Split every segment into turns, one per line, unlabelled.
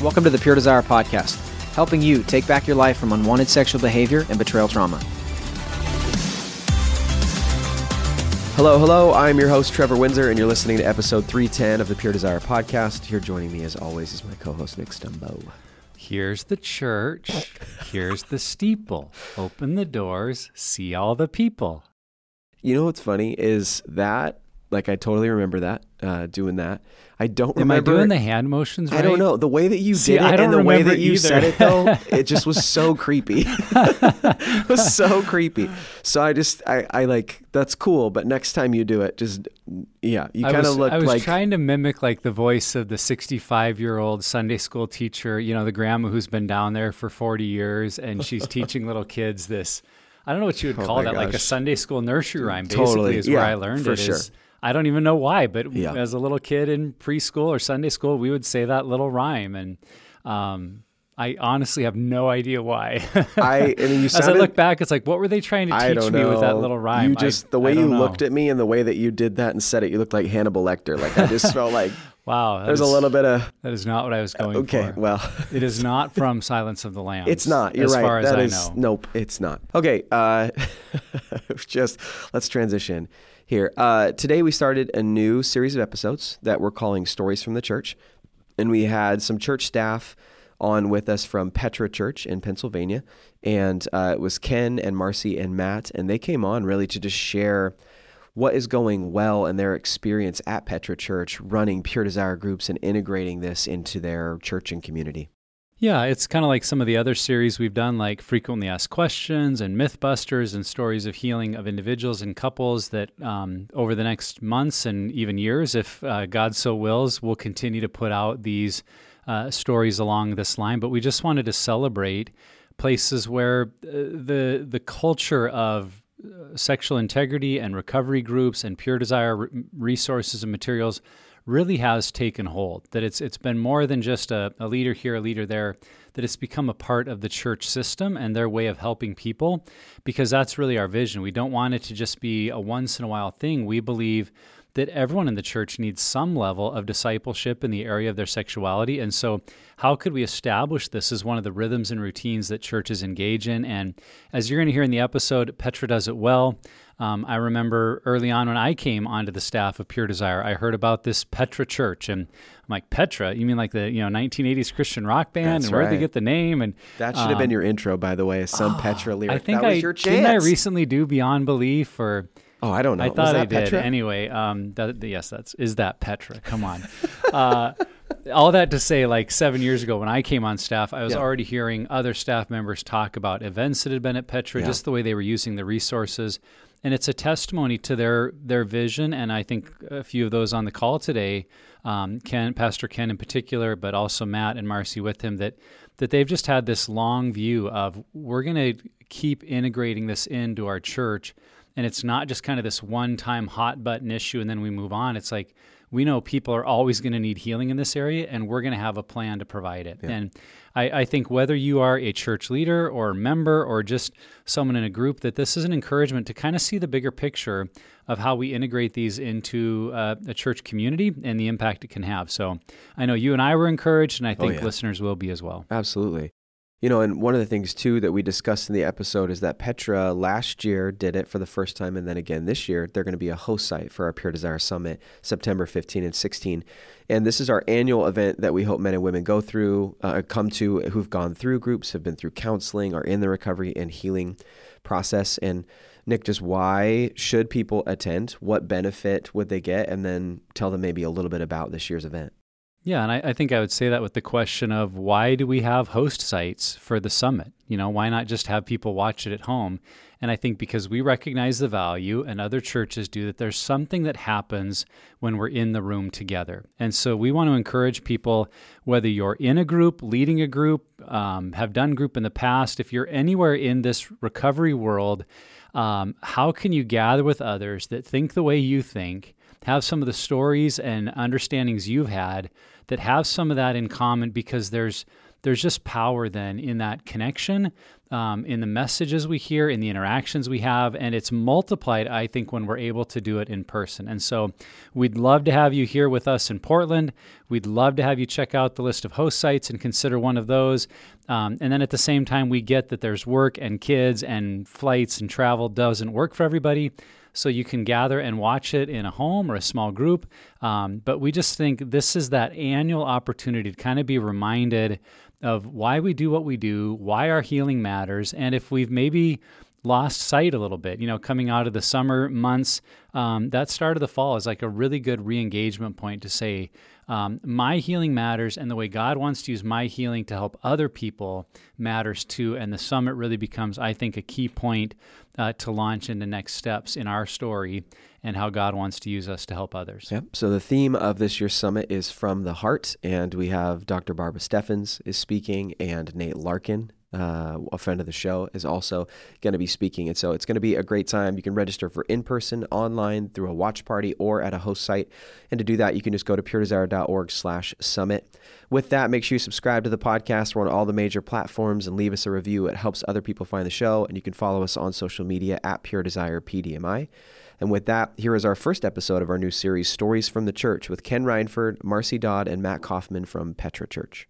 Welcome to the Pure Desire Podcast, helping you take back your life from unwanted sexual behavior and betrayal trauma.
Hello, hello. I'm your host, Trevor Windsor, and you're listening to episode 310 of the Pure Desire Podcast. Here joining me, as always, is my co host, Nick Stumbo.
Here's the church. Here's the steeple. Open the doors, see all the people.
You know what's funny is that, like, I totally remember that, uh, doing that. I don't
Am
remember.
I doing the hand motions right?
I don't know. The way that you
See,
did it
I don't
and the way that you
either.
said it, though, it just was so creepy. it was so creepy. So I just, I, I like, that's cool. But next time you do it, just, yeah, you kind of look
I was
like.
trying to mimic like the voice of the 65 year old Sunday school teacher, you know, the grandma who's been down there for 40 years and she's teaching little kids this. I don't know what you would
Oh
call
my
that, like a. Sunday school nursery rhyme. Basically,
Totally.
is where I learned
for
it.
sure.
is- I don't even know why, but
Yeah.
as a little kid in preschool or Sunday school, we would say that little rhyme, and um, I honestly have no idea why.
I, I mean, you
As I look back, it's like, what were they trying to
I
teach me
know.
with that little rhyme?
You
I-
just the way you
know.
looked at me and the way that you did that and said it, you looked like Hannibal Lecter. Like I just felt like
Wow,
there's a little bit of
That is not what I was going
okay.
for.
Well,
It is not from Silence of the Lambs.
it's not. You're
as
right.
far as
That
I
is-
know.
nope. It's not. Okay. Uh, just let's transition here. Uh, today we started a new series of episodes that we're calling Stories from the Church, and we had some church staff on with us from Petra Church in Pennsylvania, and uh, it was Ken and Marcy and Matt, and they came on really to just share what is going well in their experience at Petra Church, running Pure Desire groups and integrating this into their church and community.
Yeah, it's kind of like some of the other series we've done, like frequently asked questions and Mythbusters and stories of healing of individuals and couples. That um, over the next months and even years, if uh, God so wills, we'll continue to put out these uh, stories along this line. But we just wanted to celebrate places where uh, the the culture of uh, sexual integrity and recovery groups and pure desire resources and materials really has taken hold. That it's it's been more than just a, a leader here, a leader there. That it's become a part of the church system and their way of helping people, because that's really our vision. We don't want it to just be a once in a while thing. We believe that everyone in the church needs some level of discipleship in the area of their sexuality. And so, how could we establish this as one of the rhythms and routines that churches engage in? And as you're going to hear in the episode, Petra does it well. Um, I remember early on when I came onto the staff of Pure Desire, I heard about this Petra Church, and I'm like, Petra? You mean like the you know 1980s Christian rock band?
That's
and where'd they get the name? And
That should have been your intro, by the way. Some Petra lyric.
Um, I think
that was
I
your
didn't I recently do Beyond Belief or.
Oh, I don't know.
I
Was
thought
that
I did.
Petra?
Anyway, um, that, yes, that's is that Petra. Come on. uh, all that to say, like seven years ago when I came on staff, I was
Yeah.
already hearing other staff members talk about events that had been at Petra,
Yeah.
just the way they were using the resources, and it's a testimony to their their vision. And I think a few of those on the call today, um, Ken, Pastor Ken in particular, but also Matt and Marcy with him, that that they've just had this long view of we're going to keep integrating this into our church and it's not just kind of this one time hot button issue and then we move on. It's like we know people are always going to need healing in this area and we're going to have a plan to provide it. And I, I think whether you are a church leader or a member or just someone in a group that this is an encouragement to kind of see the bigger picture of how we integrate these into uh, a church community and the impact it can have. So i know you and i were encouraged and i think
yeah.
listeners will be as well.
Absolutely. You know, and one of the things too that we discussed in the episode is that Petra last year did it for the first time, and then again this year they're going to be a host site for our Pure Desire Summit, September 15 and 16. And this is our annual event that we hope men and women go through, uh, come to, who've gone through groups, have been through counseling, are in the recovery and healing process. And Nick, just why should people attend? What benefit would they get? And then tell them maybe a little bit about this year's event.
Yeah, and I, I think I would say that with the question of why do we have host sites for the summit? You know, why not just have people watch it at home? And I think because we recognize the value, and other churches do, that there's something that happens when we're in the room together. And so we want to encourage people, whether you're in a group, leading a group, um, have done group in the past, if you're anywhere in this recovery world, um, how can you gather with others that think the way you think? Have some of the stories and understandings you've had that have some of that in common because there's there's just power then in that connection um, in the messages we hear, in the interactions we have, and it's multiplied, I think, when we're able to do it in person. And so we'd love to have you here with us in Portland. We'd love to have you check out the list of host sites and consider one of those. Um, and then at the same time, we get that there's work and kids and flights and travel doesn't work for everybody so you can gather and watch it in a home or a small group. Um, but we just think this is that annual opportunity to kind of be reminded of why we do what we do, why our healing matters, and if we've maybe lost sight a little bit. You know, coming out of the summer months, um, that start of the fall is like a really good re engagement point to say, um, my healing matters, and the way God wants to use my healing to help other people matters too. And the summit really becomes, I think, a key point uh, to launch into next steps in our story and how God wants to use us to help others.
Yep. So the theme of this year's summit is from the heart, and we have Dr. Barbara Steffens is speaking, and Nate Larkin uh, a friend of the show, is also going to be speaking. And so it's going to be a great time. You can register for in person, online, through a watch party, or at a host site. And to do that, you can just go to puredesire.org slash summit. With that, make sure you subscribe to the podcast. We're on all the major platforms and leave us a review. It helps other people find the show. And you can follow us on social media at Pure Desire PDMI. And with that, here is our first episode of our new series, Stories from the Church, with Ken Reinford, Marcy Dodd, and Matt Kaufman from Petra Church.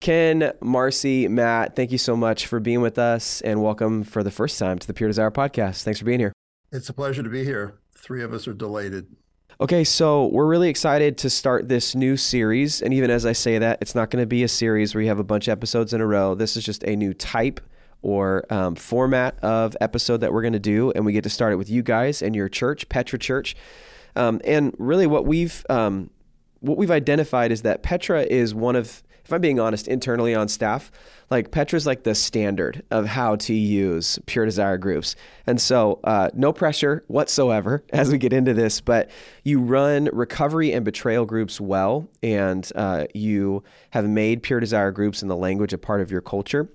Ken, Marcy, Matt, thank you so much for being with us and welcome for the first time to the Pure Desire podcast. Thanks for being here.
It's a pleasure to be here. Three of us are delighted.
Okay, so we're really excited to start this new series. And even as I say that, it's not going to be a series where you have a bunch of episodes in a row. This is just a new type or um, format of episode that we're going to do. And we get to start it with you guys and your church, Petra Church. Um, and really, what we've um, what we've identified is that Petra is one of if I'm being honest, internally on staff, like Petra's like the standard of how to use pure desire groups. And so, uh, no pressure whatsoever as we get into this, but you run recovery and betrayal groups well, and uh, you have made pure desire groups in the language a part of your culture.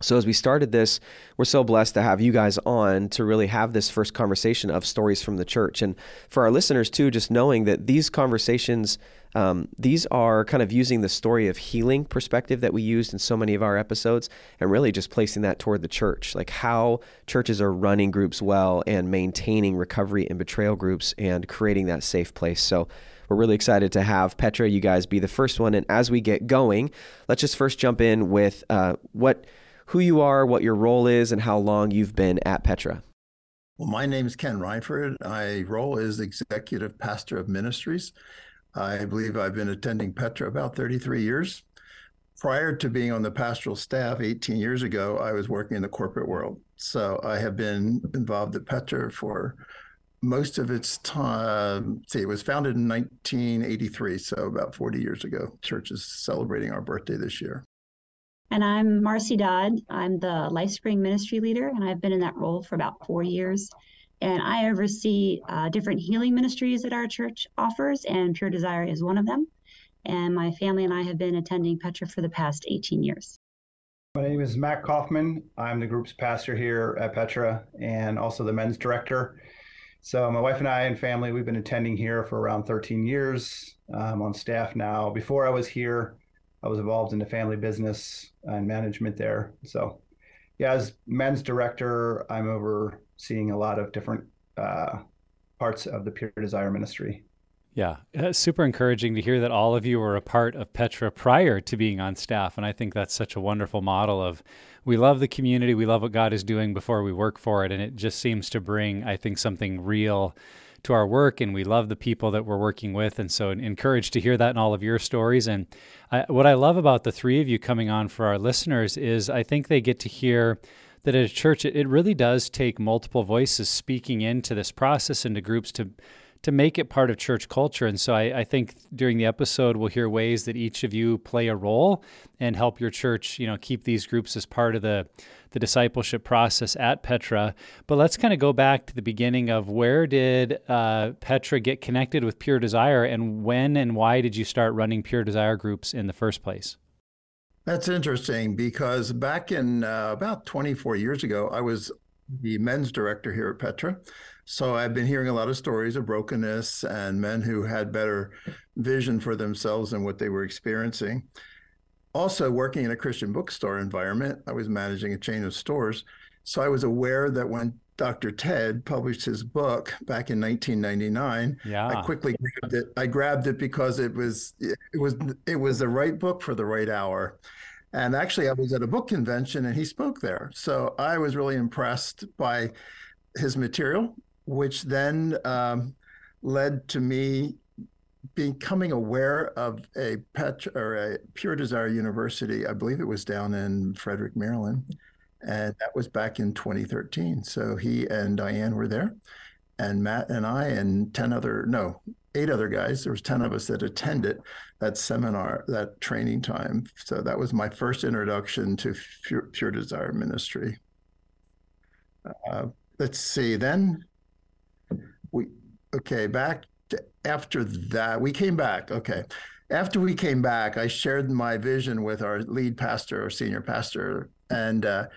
So, as we started this, we're so blessed to have you guys on to really have this first conversation of stories from the church. And for our listeners, too, just knowing that these conversations, um, these are kind of using the story of healing perspective that we used in so many of our episodes and really just placing that toward the church, like how churches are running groups well and maintaining recovery and betrayal groups and creating that safe place. So, we're really excited to have Petra, you guys, be the first one. And as we get going, let's just first jump in with uh, what who you are, what your role is, and how long you've been at Petra.
Well, my name is Ken Reinford. My role is executive pastor of ministries. I believe I've been attending Petra about 33 years. Prior to being on the pastoral staff 18 years ago, I was working in the corporate world. So I have been involved at Petra for most of its time. See, it was founded in 1983, so about 40 years ago. Church is celebrating our birthday this year.
And I'm Marcy Dodd. I'm the LifeSpring ministry leader, and I've been in that role for about four years. And I oversee uh, different healing ministries that our church offers, and Pure Desire is one of them. And my family and I have been attending Petra for the past 18 years.
My name is Matt Kaufman. I'm the group's pastor here at Petra and also the men's director. So, my wife and I and family, we've been attending here for around 13 years. I'm on staff now. Before I was here, I was involved in the family business and management there. So, yeah, as men's director, I'm overseeing a lot of different uh, parts of the Pure Desire ministry.
Yeah, it's super encouraging to hear that all of you were a part of Petra prior to being on staff. And I think that's such a wonderful model of we love the community, we love what God is doing before we work for it. And it just seems to bring, I think, something real to our work and we love the people that we're working with. And so encouraged to hear that in all of your stories. And I, what I love about the three of you coming on for our listeners is I think they get to hear that at a church, it, it really does take multiple voices speaking into this process into groups to to make it part of church culture. And so I, I, think during the episode, we'll hear ways that each of you play a role and help your church, you know, keep these groups as part of the, the discipleship process at Petra. But let's kind of go back to the beginning of where did uh, Petra get connected with Pure Desire and when and why did you start running Pure Desire groups in the first place?
That's interesting because back in uh, about 24 years ago, I was the men's director here at Petra. So I've been hearing a lot of stories of brokenness and men who had better vision for themselves and what they were experiencing. also working in a Christian bookstore environment. I was managing a chain of stores. So I was aware that when Dr. Ted published his book back in 1999.
Yeah.
I quickly grabbed it. I grabbed it because it was it was it was the right book for the right hour. And actually I was at a book convention and he spoke there. So I was really impressed by his material, which then um, led to me becoming aware of a pet or a Pure Desire University. I believe it was down in Frederick, Maryland and that was back in 2013. So he and Diane were there, and Matt and I and 10 other, no, eight other guys. There was 10 of us that attended that seminar, that training time. So that was my first introduction to Pure, Pure Desire Ministry. Uh, let's see, then we, okay, back to, after that, we came back. Okay. After we came back, I shared my vision with our lead pastor or senior pastor, and uh,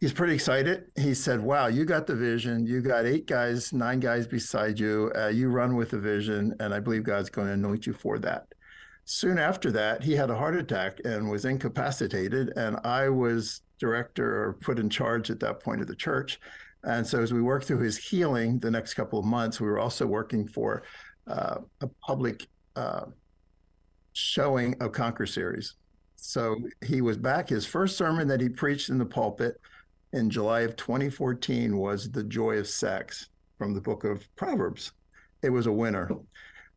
he's pretty excited. He said, "Wow, you got the vision. You got eight guys, nine guys beside you. Uh, you run with the vision, and I believe God's going to anoint you for that." Soon after that, he had a heart attack and was incapacitated, and I was director or put in charge at that point of the church. And so, as we worked through his healing the next couple of months, we were also working for uh, a public uh, showing of Conquer series. So he was back. His first sermon that he preached in the pulpit in July of 2014 was The Joy of Sex from the book of Proverbs. It was a winner.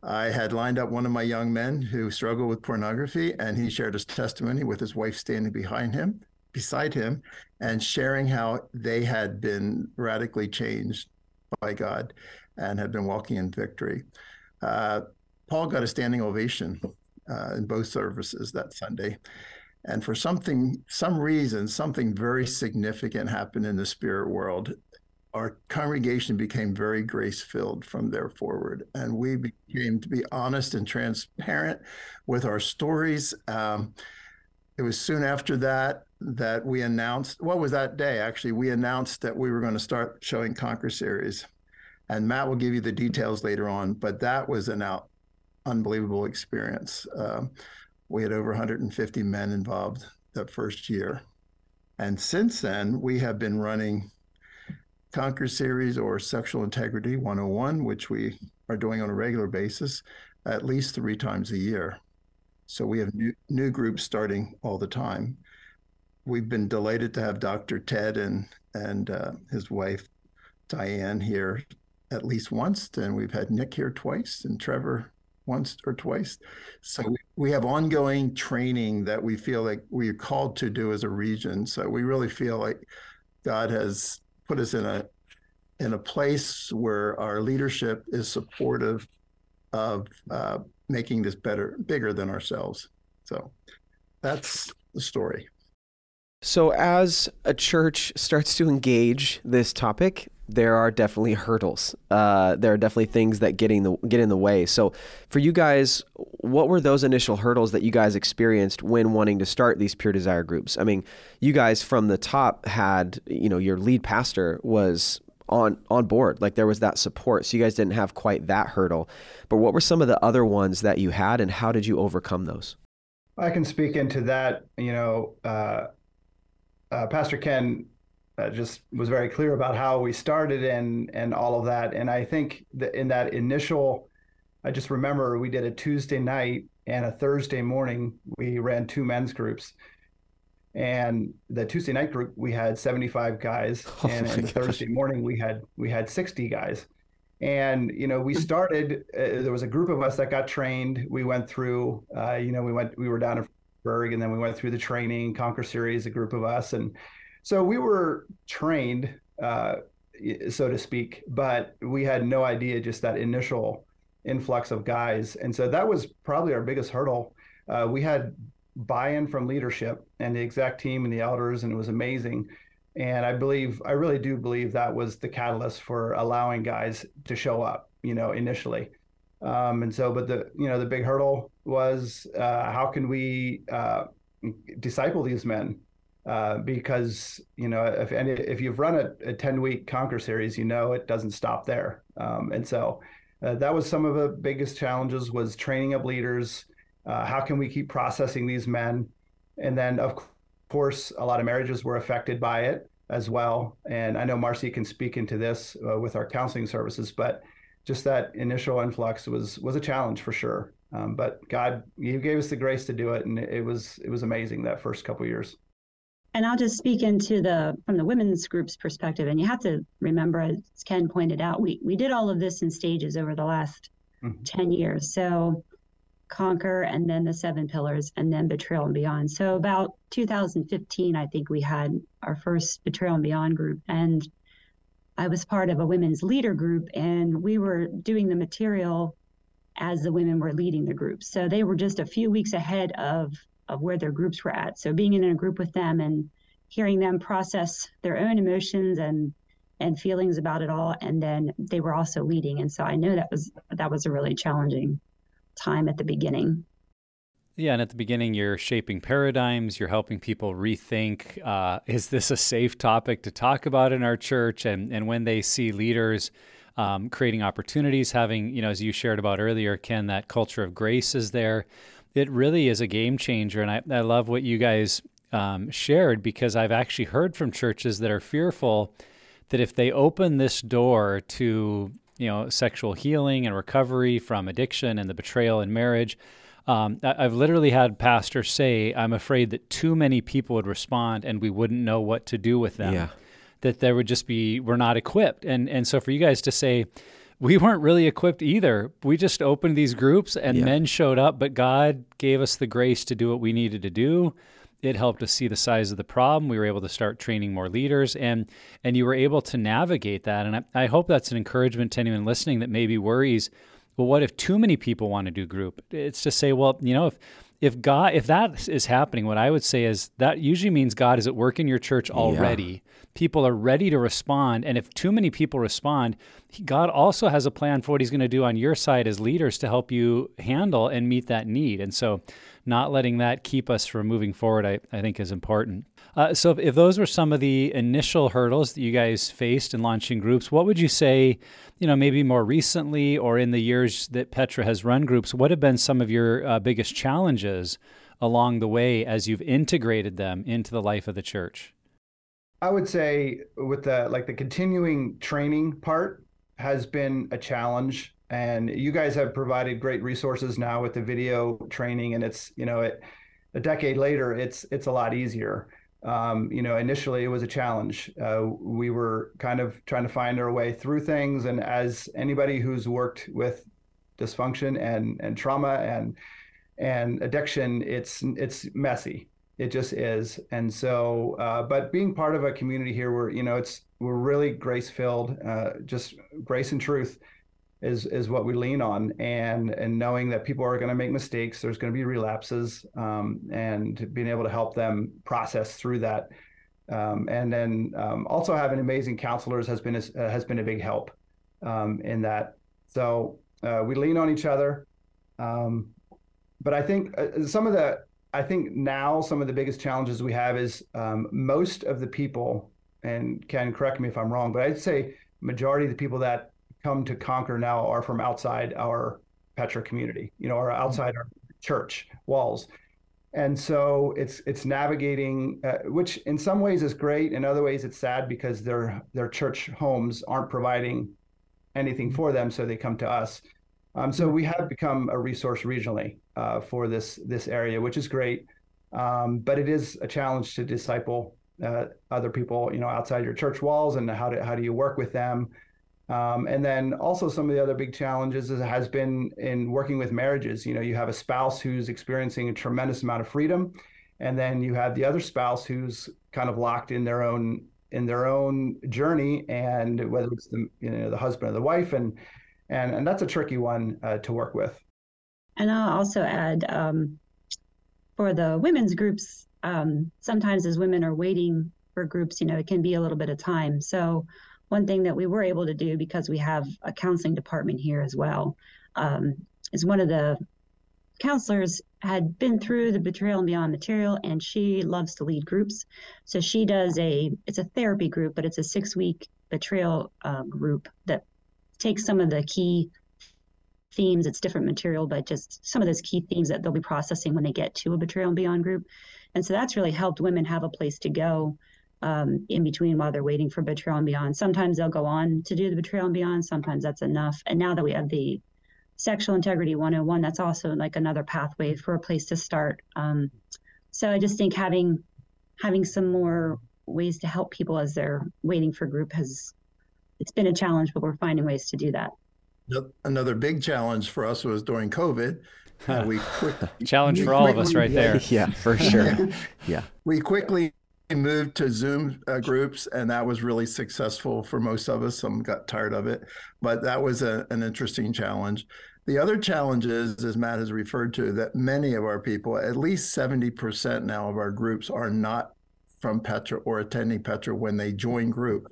I had lined up one of my young men who struggled with pornography, and he shared his testimony with his wife standing behind him, beside him, and sharing how they had been radically changed by God and had been walking in victory. Uh, Paul got a standing ovation uh, in both services that Sunday. And for something, some reason, something very significant happened in the spirit world. Our congregation became very grace filled from there forward. And we became to be honest and transparent with our stories. Um, it was soon after that that we announced, what was that day? Actually, we announced that we were going to start showing Conquer series. And Matt will give you the details later on, but that was an out, unbelievable experience. Um, we had over 150 men involved that first year. And since then, we have been running Conquer Series or Sexual Integrity 101, which we are doing on a regular basis at least three times a year. So we have new, new groups starting all the time. We've been delighted to have Dr. Ted and, and uh, his wife, Diane, here at least once. And we've had Nick here twice and Trevor once or twice. So we have ongoing training that we feel like we're called to do as a region. So we really feel like God has put us in a in a place where our leadership is supportive of uh, making this better, bigger than ourselves. So that's the story.
So, as a church starts to engage this topic, there are definitely hurdles. Uh, there are definitely things that get in the get in the way. So, for you guys, what were those initial hurdles that you guys experienced when wanting to start these pure desire groups? I mean, you guys from the top had, you know, your lead pastor was on on board, like there was that support. So you guys didn't have quite that hurdle. But what were some of the other ones that you had, and how did you overcome those?
I can speak into that. You know, uh, uh, Pastor Ken uh, just was very clear about how we started and and all of that. And I think that in that initial, I just remember we did a Tuesday night and a Thursday morning. We ran two men's groups, and the Tuesday night group we had 75 guys, oh and the Thursday morning we had we had 60 guys. And you know, we hmm. started. Uh, there was a group of us that got trained. We went through. Uh, you know, we went. We were down in And then we went through the training Conquer series. A group of us, and so we were trained, uh, so to speak, but we had no idea just that initial influx of guys. And so that was probably our biggest hurdle. Uh, we had buy-in from leadership and the exec team and the elders, and it was amazing. And I believe, I really do believe that was the catalyst for allowing guys to show up, you know, initially. Um, and so, but the, you know, the big hurdle was uh, how can we uh, disciple these men uh, because you know if and if you've run a, a 10 week conquer series you know it doesn't stop there um, and so uh, that was some of the biggest challenges was training up leaders Uh, how can we keep processing these men? And then, of course, a lot of marriages were affected by it as well. And I know Marcy can speak into this uh, with our counseling services, but just that initial influx was was a challenge for sure. Um, but God, He gave us the grace to do it, and it was it was amazing that first couple years.
And I'll just speak into the from the women's group's perspective. And you have to remember, as Ken pointed out, we we did all of this in stages over the last mm-hmm. ten years. So Conquer, and then the Seven Pillars, and then Betrayal and Beyond. So about 2015, I think we had our first Betrayal and Beyond group, and I was part of a women's leader group, and we were doing the material as the women were leading the group. So they were just a few weeks ahead of of where their groups were at. So being in a group with them and hearing them process their own emotions and and feelings about it all, and then they were also leading, and so I know that was that was a really challenging time at the beginning.
Yeah, and at the beginning, you're shaping paradigms. You're helping people rethink: uh, Is this a safe topic to talk about in our church? And and when they see leaders um, creating opportunities, having you know, as you shared about earlier, Ken, that culture of grace is there. It really is a game changer, and I, I love what you guys um, shared because I've actually heard from churches that are fearful that if they open this door to you know sexual healing and recovery from addiction and the betrayal in marriage. Um, I've literally had pastors say, "I'm afraid that too many people would respond, and we wouldn't know what to do with them. Yeah. That there would just be we're not equipped." And and so for you guys to say, we weren't really equipped either. We just opened these groups, and yeah. men showed up, but God gave us the grace to do what we needed to do it helped us see the size of the problem. We were able to start training more leaders, and and you were able to navigate that. And I, I hope that's an encouragement to anyone listening that maybe worries. Well, what if too many people want to do group? It's to say, well, you know, if if God, if that is happening, what I would say is that usually means God is at work in your church already. Yeah. People are ready to respond, and if too many people respond, God also has a plan for what He's going to do on your side as leaders to help you handle and meet that need. And so, not letting that keep us from moving forward, I, I think, is important. Uh, so, if, if, those were some of the initial hurdles that you guys faced in launching groups, what would you say, you know, maybe more recently or in the years that Petra has run groups, what have been some of your uh, biggest challenges along the way as you've integrated them into the life of the church?
I would say with the like the continuing training part has been a challenge and you guys have provided great resources now with the video training and it's you know it a decade later it's it's a lot easier um, you know initially it was a challenge. Uh, we were kind of trying to find our way through things and as anybody who's worked with dysfunction and and trauma and and addiction it's it's messy. It just is. And so uh, but being part of a community here where you know it's we're really grace filled uh, just grace and truth is is what we lean on. And and knowing that people are going to make mistakes there's going to be relapses um, and being able to help them process through that. Um, and then um, also having amazing counselors has been a, has been a big help um, in that. So uh, we lean on each other um, but I think uh, some of the I think now some of the biggest challenges we have is um, most of the people and can correct me if I'm wrong but I'd say majority of the people that come to Conquer now are from outside our Petra community, you know, or outside our church walls. And so it's it's navigating, uh, which in some ways is great. In other ways, it's sad because their their church homes aren't providing anything for them, so they come to us. Um, so we have become a resource regionally uh, for this this area, which is great. Um, but it is a challenge to disciple uh, other people, you know, outside your church walls, and how do how do you work with them? Um, and then also some of the other big challenges has been in working with marriages. You know, you have a spouse who's experiencing a tremendous amount of freedom, and then you have the other spouse who's kind of locked in their own in their own journey, and whether it's the you know the husband or the wife, and and and that's a tricky one uh, to work with.
And I'll also add um, for the women's groups, um, sometimes as women are waiting for groups, you know, it can be a little bit of time. So one thing that we were able to do because we have a counseling department here as well um, is one of the counselors had been through the betrayal and beyond material and she loves to lead groups so she does a it's a therapy group but it's a six week betrayal uh, group that takes some of the key themes. It's different material, but just some of those key themes that they'll be processing when they get to a Betrayal and Beyond group. And so that's really helped women have a place to go um, in between while they're waiting for Betrayal and Beyond. Sometimes they'll go on to do the Betrayal and Beyond. Sometimes that's enough. And now that we have the Sexual Integrity 101, that's also like another pathway for a place to start. Um, so I just think having having some more ways to help people as they're waiting for group has it's been a challenge, but we're finding ways to do that.
Another big challenge for us was during COVID. Uh,
we quick, challenge for all of us right there.
Yeah, for sure. yeah.
We quickly moved to Zoom uh, groups, and that was really successful for most of us. Some got tired of it, but that was a, an interesting challenge. The other challenge is, as Matt has referred to, that many of our people, at least 70% now of our groups, are not from Petra or attending Petra when they join group.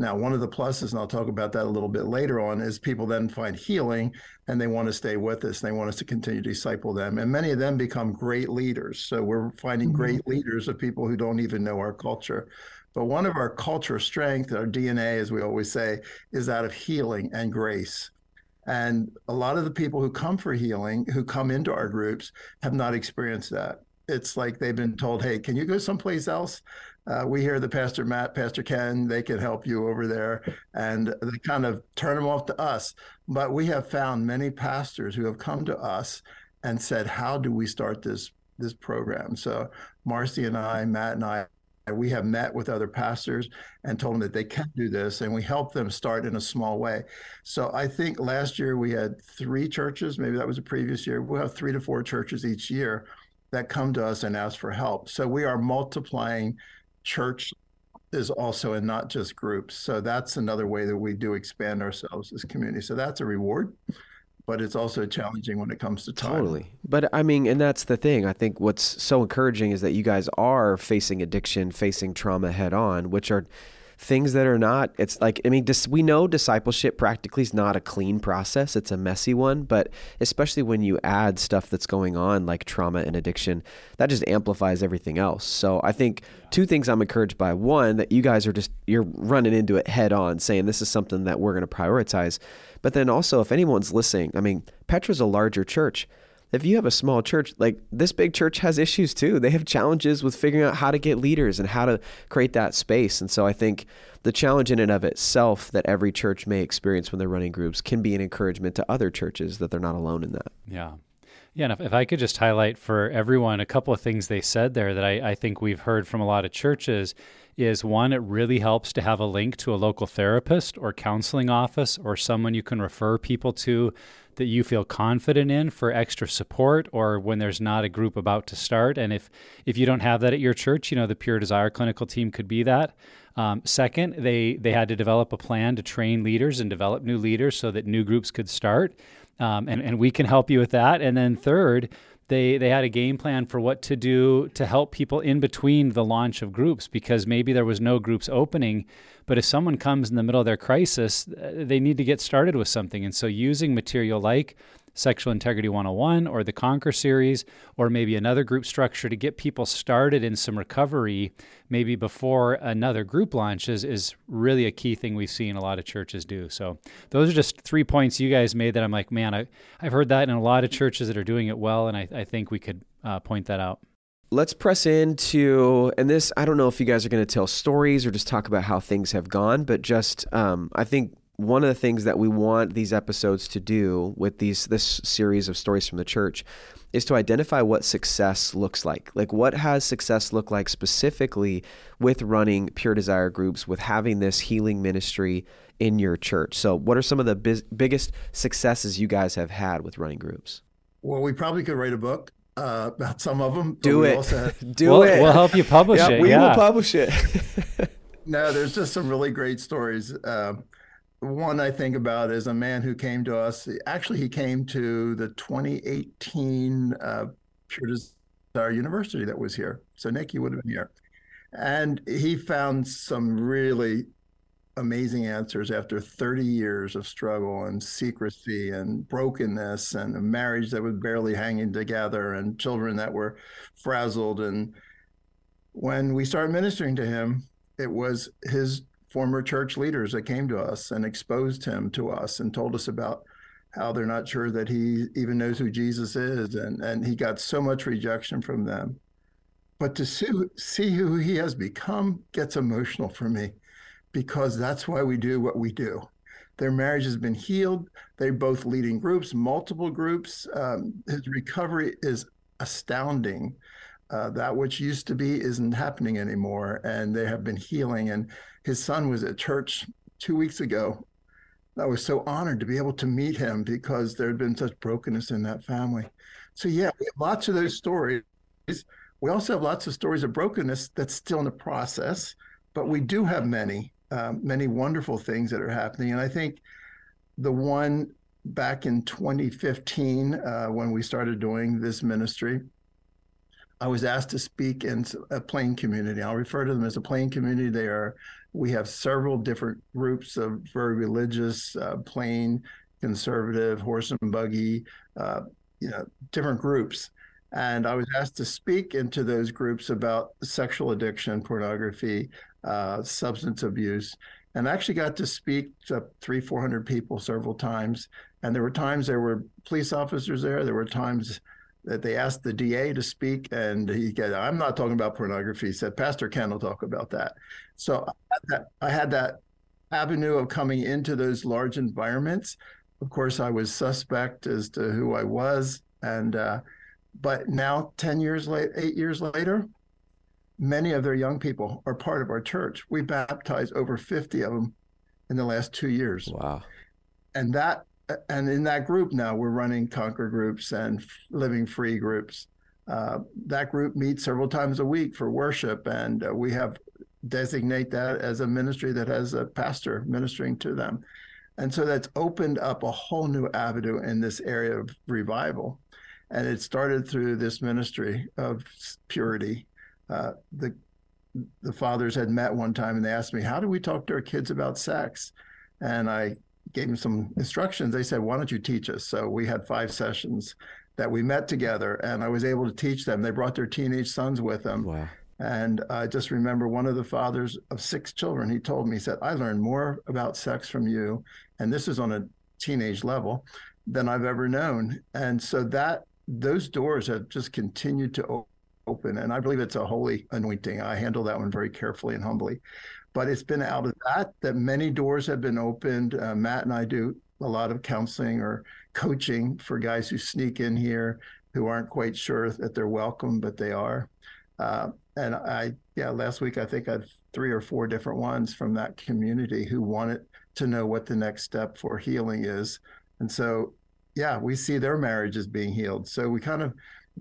Now, one of the pluses, and I'll talk about that a little bit later on, is people then find healing and they want to stay with us. They want us to continue to disciple them. And many of them become great leaders. So we're finding mm-hmm. great leaders of people who don't even know our culture. But one of our culture strength, our DNA, as we always say, is that of healing and grace. And a lot of the people who come for healing, who come into our groups, have not experienced that. It's like they've been told, hey, can you go someplace else? Uh, we hear the Pastor Matt, Pastor Ken, they can help you over there. And they kind of turn them off to us. But we have found many pastors who have come to us and said, how do we start this, this program? So Marcy and I, Matt and I, we have met with other pastors and told them that they can do this and we help them start in a small way so i think last year we had three churches maybe that was a previous year we'll have three to four churches each year that come to us and ask for help so we are multiplying church is also and not just groups. So that's another way that we do expand ourselves as community. So that's a reward, but it's also challenging when it comes to time.
Totally. But I mean, and that's the thing. I think what's so encouraging is that you guys are facing addiction, facing trauma head on, which are things that are not it's like i mean dis, we know discipleship practically is not a clean process it's a messy one but especially when you add stuff that's going on like trauma and addiction that just amplifies everything else. So i think two things i'm encouraged by. One that you guys are just you're running into it head on saying this is something that we're going to prioritize. But then also if anyone's listening i mean petra's a larger church if you have a small church, like this big church has issues too. They have challenges with figuring out how to get leaders and how to create that space. And so I think the challenge in and of itself that every church may experience when they're running groups can be an encouragement to other churches that they're not alone in that.
Yeah. Yeah, and if, if I could just highlight for everyone a couple of things they said there that I, I think we've heard from a lot of churches is one, it really helps to have a link to a local therapist or counseling office or someone you can refer people to that you feel confident in for extra support or when there's not a group about to start. And if if you don't have that at your church, you know the Pure Desire clinical team could be that. Um, second, they they had to develop a plan to train leaders and develop new leaders so that new groups could start. Um, and, and we can help you with that. And then third, they they had a game plan for what to do to help people in between the launch of groups because maybe there was no groups opening but if someone comes in the middle of their crisis, they need to get started with something. And so using material like Sexual Integrity 101 or the Conquer series, or maybe another group structure to get people started in some recovery, maybe before another group launches, is really a key thing we've seen a lot of churches do. So, those are just three points you guys made that I'm like, man, I, I've heard that in a lot of churches that are doing it well, and I, I think we could uh, point that out
let's press into and this i don't know if you guys are going to tell stories or just talk about how things have gone but just um, i think one of the things that we want these episodes to do with these this series of stories from the church is to identify what success looks like like what has success look like specifically with running pure desire groups with having this healing ministry in your church so what are some of the biz- biggest successes you guys have had with running groups
well we probably could write a book uh, about some of them.
Do it. Have, Do
we'll,
it.
We'll help you publish
yeah,
it.
We
yeah.
will publish it.
no, there's just some really great stories. Uh, one I think about is a man who came to us. Actually, he came to the 2018 uh, Pure Desire University that was here. So Nick, you would have been here, and he found some really amazing answers after 30 years of struggle and secrecy and brokenness and a marriage that was barely hanging together and children that were frazzled. And when we started ministering to him, it was his former church leaders that came to us and exposed him to us and told us about how they're not sure that he even knows who Jesus is. And, and he got so much rejection from them. But to see, see who he has become gets emotional for me because that's why we do what we do. Their marriage has been healed. They're both leading groups, multiple groups. Um, his recovery is astounding. Uh, that which used to be isn't happening anymore, and they have been healing. And his son was at church two weeks ago. I was so honored to be able to meet him because there had been such brokenness in that family. So, yeah, lots of those stories. We also have lots of stories of brokenness that's still in the process, but we do have many, um, many wonderful things that are happening. And I think the one back in 2015, uh, when we started doing this ministry, I was asked to speak in a plain community. I'll refer to them as a plain community. They are we have several different groups of very religious, uh, plain, conservative, horse and buggy, uh, you know, different groups. And I was asked to speak into those groups about sexual addiction, pornography, uh, substance abuse, and I actually got to speak to three, four hundred people several times. And there were times there were police officers there. There were times that they asked the DA to speak, and he said, "I'm not talking about pornography." He said, "Pastor Ken will talk about that." So I had that, I had that avenue of coming into those large environments. Of course, I was suspect as to who I was, and uh, but now, ten years late, eight years later, many of their young people are part of our church. We baptized over 50 of them in the last two years.
Wow.
And that and in that group now we're running conquer groups and living free groups. Uh, that group meets several times a week for worship and uh, we have designate that as a ministry that has a pastor ministering to them. And so that's opened up a whole new avenue in this area of revival. And it started through this ministry of purity. Uh, the the fathers had met one time and they asked me how do we talk to our kids about sex? And i gave them some instructions. They said, "Why don't you teach us?" So we had five sessions that we met together, and I was able to teach them. They brought their teenage sons with them.
Wow.
And I just remember one of the fathers of six children. He told me, he said, "I learned more about sex from you, and this is on a teenage level, than I've ever known." And so that those doors have just continued to open, and I believe it's a holy anointing. I handle that one very carefully and humbly. But it's been out of that that many doors have been opened. Uh, Matt and I do a lot of counseling or coaching for guys who sneak in here who aren't quite sure that they're welcome, but they are. Uh, and I, yeah, last week I think I had three or four different ones from that community who wanted to know what the next step for healing is. And so, yeah, we see their marriages being healed. So we kind of,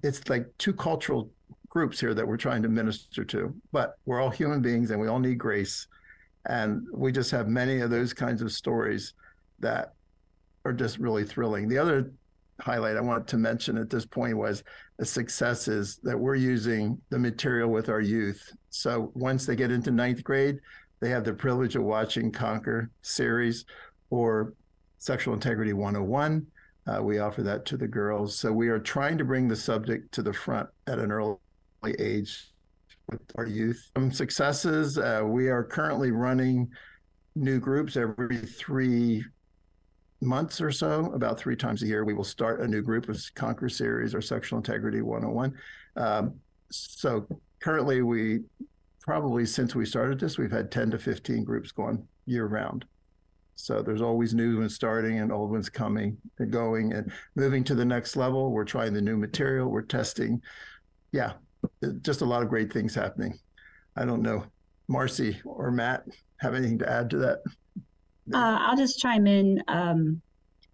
it's like two cultural groups here that we're trying to minister to, but we're all human beings and we all need grace. And we just have many of those kinds of stories that are just really thrilling. The other highlight I wanted to mention at this point was the successes that we're using the material with our youth. So once they get into ninth grade, they have the privilege of watching Conquer series or Sexual Integrity 101. Uh, we offer that to the girls. So we are trying to bring the subject to the front at an early age with our youth. Some successes uh, we are currently running new groups every three months or so, about three times a year. We will start a new group of Conquer Series or Sexual Integrity 101. Um, so currently, we probably since we started this, we've had 10 to 15 groups going year round. So there's always new ones starting and old ones coming and going and moving to the next level. We're trying the new material. We're testing. Yeah, just a lot of great things happening. I don't know, Marcy or Matt, have anything to add to that?
Uh, I'll just chime in. Um,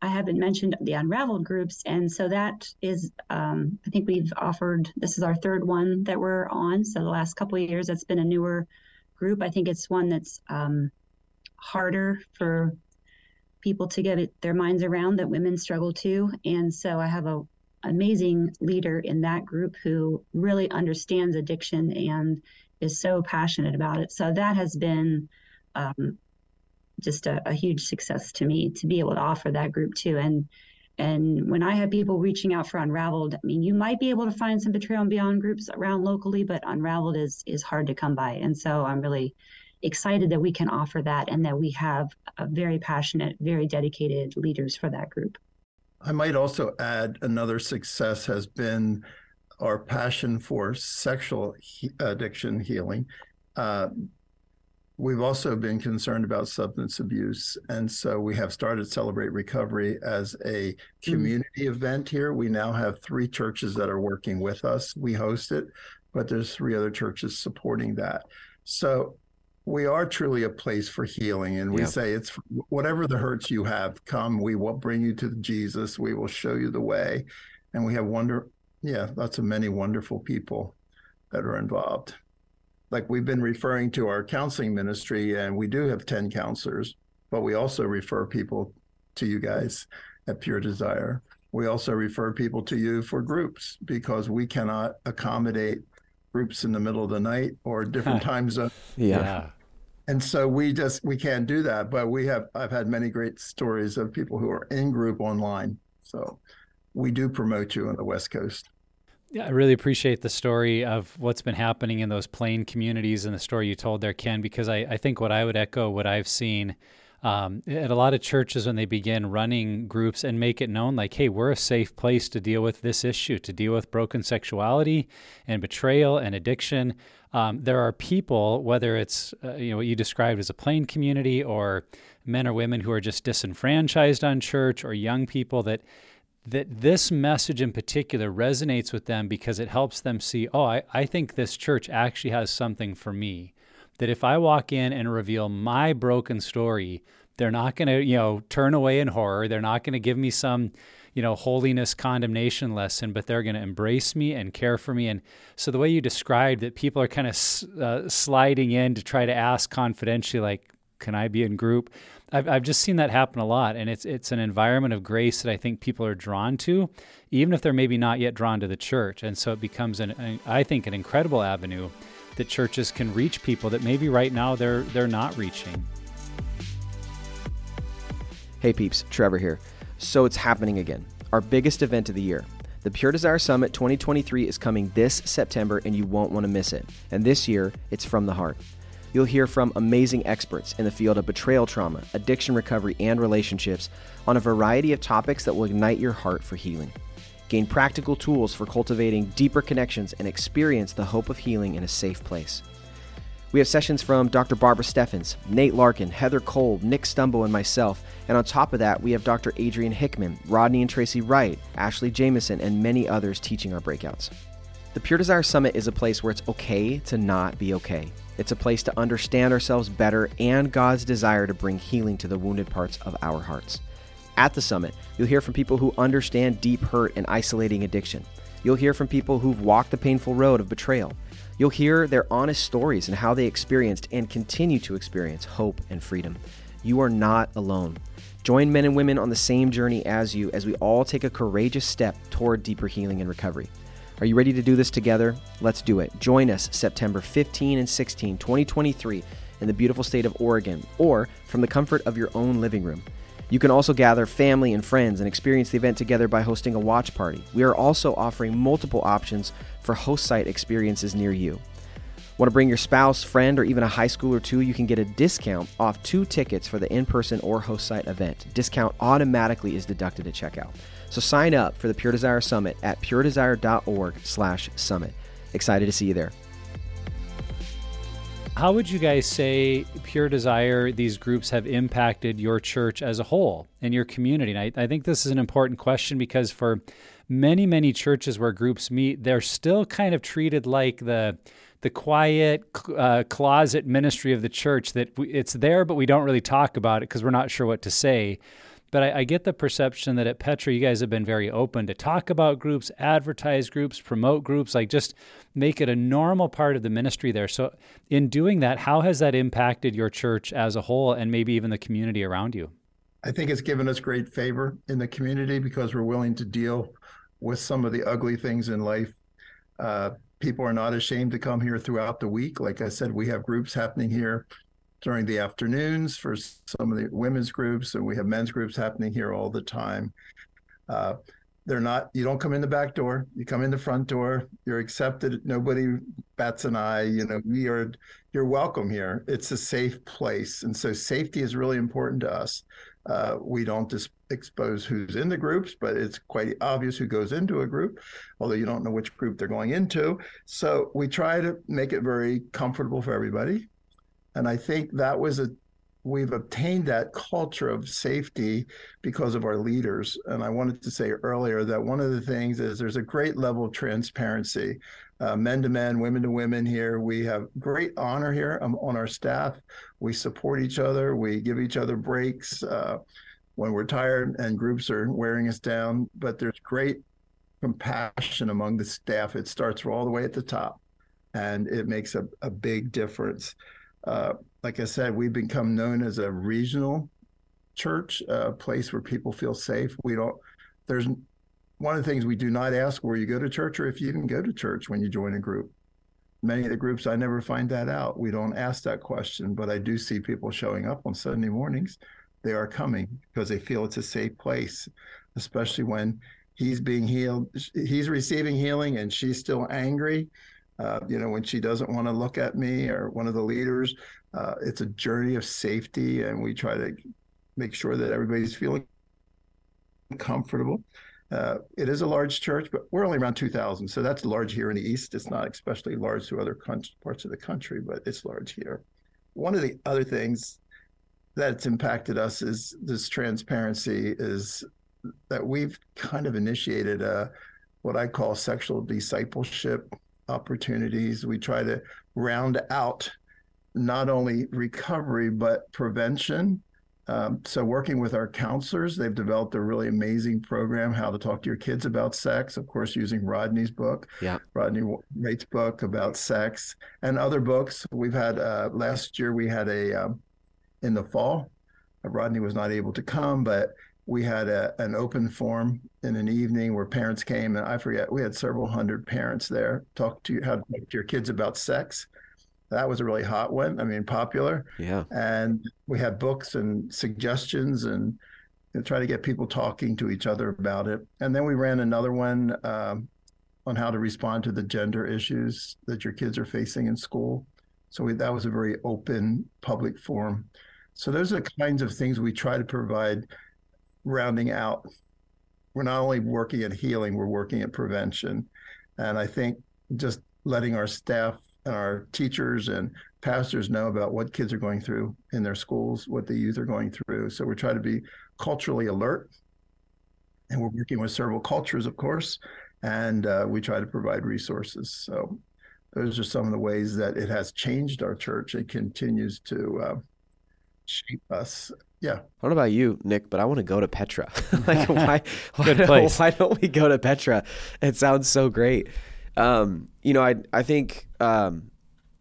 I haven't mentioned the unraveled groups, and so that is, um, I think we've offered. This is our third one that we're on. So the last couple of years, that's been a newer group. I think it's one that's um, harder for people to get it, their minds around that women struggle too. And so I have a amazing leader in that group who really understands addiction and is so passionate about it. So that has been um, just a, a, huge success to me to be able to offer that group too. And and when I have people reaching out for Unraveled, I mean, you might be able to find some Betrayal and Beyond groups around locally, but Unraveled is is hard to come by. And so I'm really excited that we can offer that and that we have a very passionate, very dedicated leaders for that group.
I might also add another success has been our passion for sexual he- addiction healing. Uh, we've also been concerned about substance abuse. And so we have started Celebrate Recovery as a mm. community mm. event here. We now have three churches that are working with us. We host it, but there's three other churches supporting that. So we are truly a place for healing and we yeah. say it's whatever the hurts you have come we will bring you to jesus we will show you the way and we have wonder yeah lots of many wonderful people that are involved like we've been referring to our counseling ministry and we do have 10 counselors but we also refer people to you guys at pure desire we also refer people to you for groups because we cannot accommodate groups in the middle of the night or different time zones.
Yeah.
And so we just we can't do that. But we have I've had many great stories of people who are in group online. So we do promote you on the West Coast.
Yeah, I really appreciate the story of what's been happening in those plain communities and the story you told there, Ken, because I, I think what I would echo what I've seen um, at a lot of churches when they begin running groups and make it known like hey we're a safe place to deal with this issue to deal with broken sexuality and betrayal and addiction. Um, there are people whether it's uh, you know what you described as a plain community or men or women who are just disenfranchised on church or young people that that this message in particular resonates with them because it helps them see oh I, I think this church actually has something for me. That if I walk in and reveal my broken story, they're not going to, you know, turn away in horror. They're not going to give me some, you know, holiness condemnation lesson, but they're going to embrace me and care for me. And so the way you described that people are kind of uh, sliding in to try to ask confidentially, like, can I be in group? I've, I've just seen that happen a lot. And it's, it's an environment of grace that I think people are drawn to, even if they're maybe not yet drawn to the church. And so it becomes, an, an I think, an incredible avenue that churches can reach people that maybe right now they're they're not reaching.
Hey peeps, Trevor here. So it's happening again. Our biggest event of the year. The Pure Desire Summit 2023 is coming this September and you won't want to miss it. And this year, it's from the heart. You'll hear from amazing experts in the field of betrayal trauma, addiction recovery, and relationships on a variety of topics that will ignite your heart for healing. Gain practical tools for cultivating deeper connections and experience the hope of healing in a safe place. We have sessions from Dr. Barbara Steffens, Nate Larkin, Heather Cole, Nick Stumbo, and myself. And on top of that, we have Dr. Adrian Hickman, Rodney and Tracy Wright, Ashley Jameson, and many others teaching our breakouts. The Pure Desire Summit is a place where it's okay to not be okay. It's a place to understand ourselves better and God's desire to bring healing to the wounded parts of our hearts. At the summit, you'll hear from people who understand deep hurt and isolating addiction. You'll hear from people who've walked the painful road of betrayal. You'll hear their honest stories and how they experienced and continue to experience hope and freedom. You are not alone. Join men and women on the same journey as you as we all take a courageous step toward deeper healing and recovery. Are you ready to do this together? Let's do it. Join us September 15 and 16, 2023, in the beautiful state of Oregon, or from the comfort of your own living room. You can also gather family and friends and experience the event together by hosting a watch party. We are also offering multiple options for host site experiences near you. Want to bring your spouse, friend, or even a high schooler too? You can get a discount off two tickets for the in person or host site event. Discount automatically is deducted at checkout. So sign up for the Pure Desire Summit at puredesire.org/slash summit. Excited to see you there.
How would you guys say Pure Desire, these groups have impacted your church as a whole and your community? And I, I think this is an important question because for many, many churches where groups meet, they're still kind of treated like the the quiet uh, closet ministry of the church that it's there, but we don't really talk about it because we're not sure what to say. But I, I, get the perception that at Petra, you guys have been very open to talk about groups, advertise groups, promote groups, like just make it a normal part of the ministry there. So, in doing that, how has that impacted your church as a whole and maybe even the community around you?
I think it's given us great favor in the community because we're willing to deal with some of the ugly things in life. Uh, people are not ashamed to come here throughout the week. Like I said, we have groups happening here during the afternoons for some of the women's groups, and we have men's groups happening here all the time. Uh, they're not you don't come in the back door you come in the front door you're accepted nobody bats an eye you know you're you're welcome here it's a safe place and so safety is really important to us Uh, we don't dis- expose who's in the groups, but it's quite obvious who goes into a group, although you don't know which group they're going into. So we try to make it very comfortable for everybody. And I think that was a we've obtained that culture of safety because of our leaders. And I wanted to say earlier that one of the things is there's a great level of transparency, uh, men to men, women to women here. We have great honor here um, on our staff. We support each other. We give each other breaks uh, when we're tired and groups are wearing us down. But there's great compassion among the staff. It starts all the way at the top, and it makes a, a big difference. Uh, like I said, we've become known as a regional church, a place where people feel safe. We don't, there's one of the things we do not ask where you go to church or if you even go to church when you join a group. Many of the groups, I never find that out. We don't ask that question, but I do see people showing up on Sunday mornings. They are coming because they feel it's a safe place, especially when he's being healed, he's receiving healing and she's still angry. Uh, you know, when she doesn't want to look at me or one of the leaders, uh, it's a journey of safety, and we try to make sure that everybody's feeling comfortable. Uh, it is a large church, but we're only around 2,000. So that's large here in the East. It's not especially large to other parts of the country, but it's large here. One of the other things that's impacted us is this transparency is that we've kind of initiated a, what I call sexual discipleship opportunities. We try to round out not only recovery, but prevention. Um, so, working with our counselors, they've developed a really amazing program, How to Talk to Your Kids About Sex, of course, using Rodney's book,
yeah.
Rodney Wright's book about sex, and other books. We've had uh, last year, we had a, um, in the fall, Rodney was not able to come, but we had a, an open forum in an evening where parents came, and I forget, we had several hundred parents there talk to you, how to talk to your kids about sex that was a really hot one. I mean, popular.
Yeah.
And we had books and suggestions and know, try to get people talking to each other about it. And then we ran another one um, on how to respond to the gender issues that your kids are facing in school. So we, that was a very open public forum. So those are the kinds of things we try to provide, rounding out. We're not only working at healing, we're working at prevention. And I think just letting our staff and our teachers and pastors know about what kids are going through in their schools, what the youth are going through. So we try to be culturally alert. And we're working with several cultures, of course, and uh, we try to provide resources. So those are some of the ways that it has changed our church. It continues to uh, shape us. Yeah. I
don't know about you, Nick, but I want to go to Petra. like, why,
why, place.
why don't we go to Petra? It sounds so great. Um, you know, I I think um,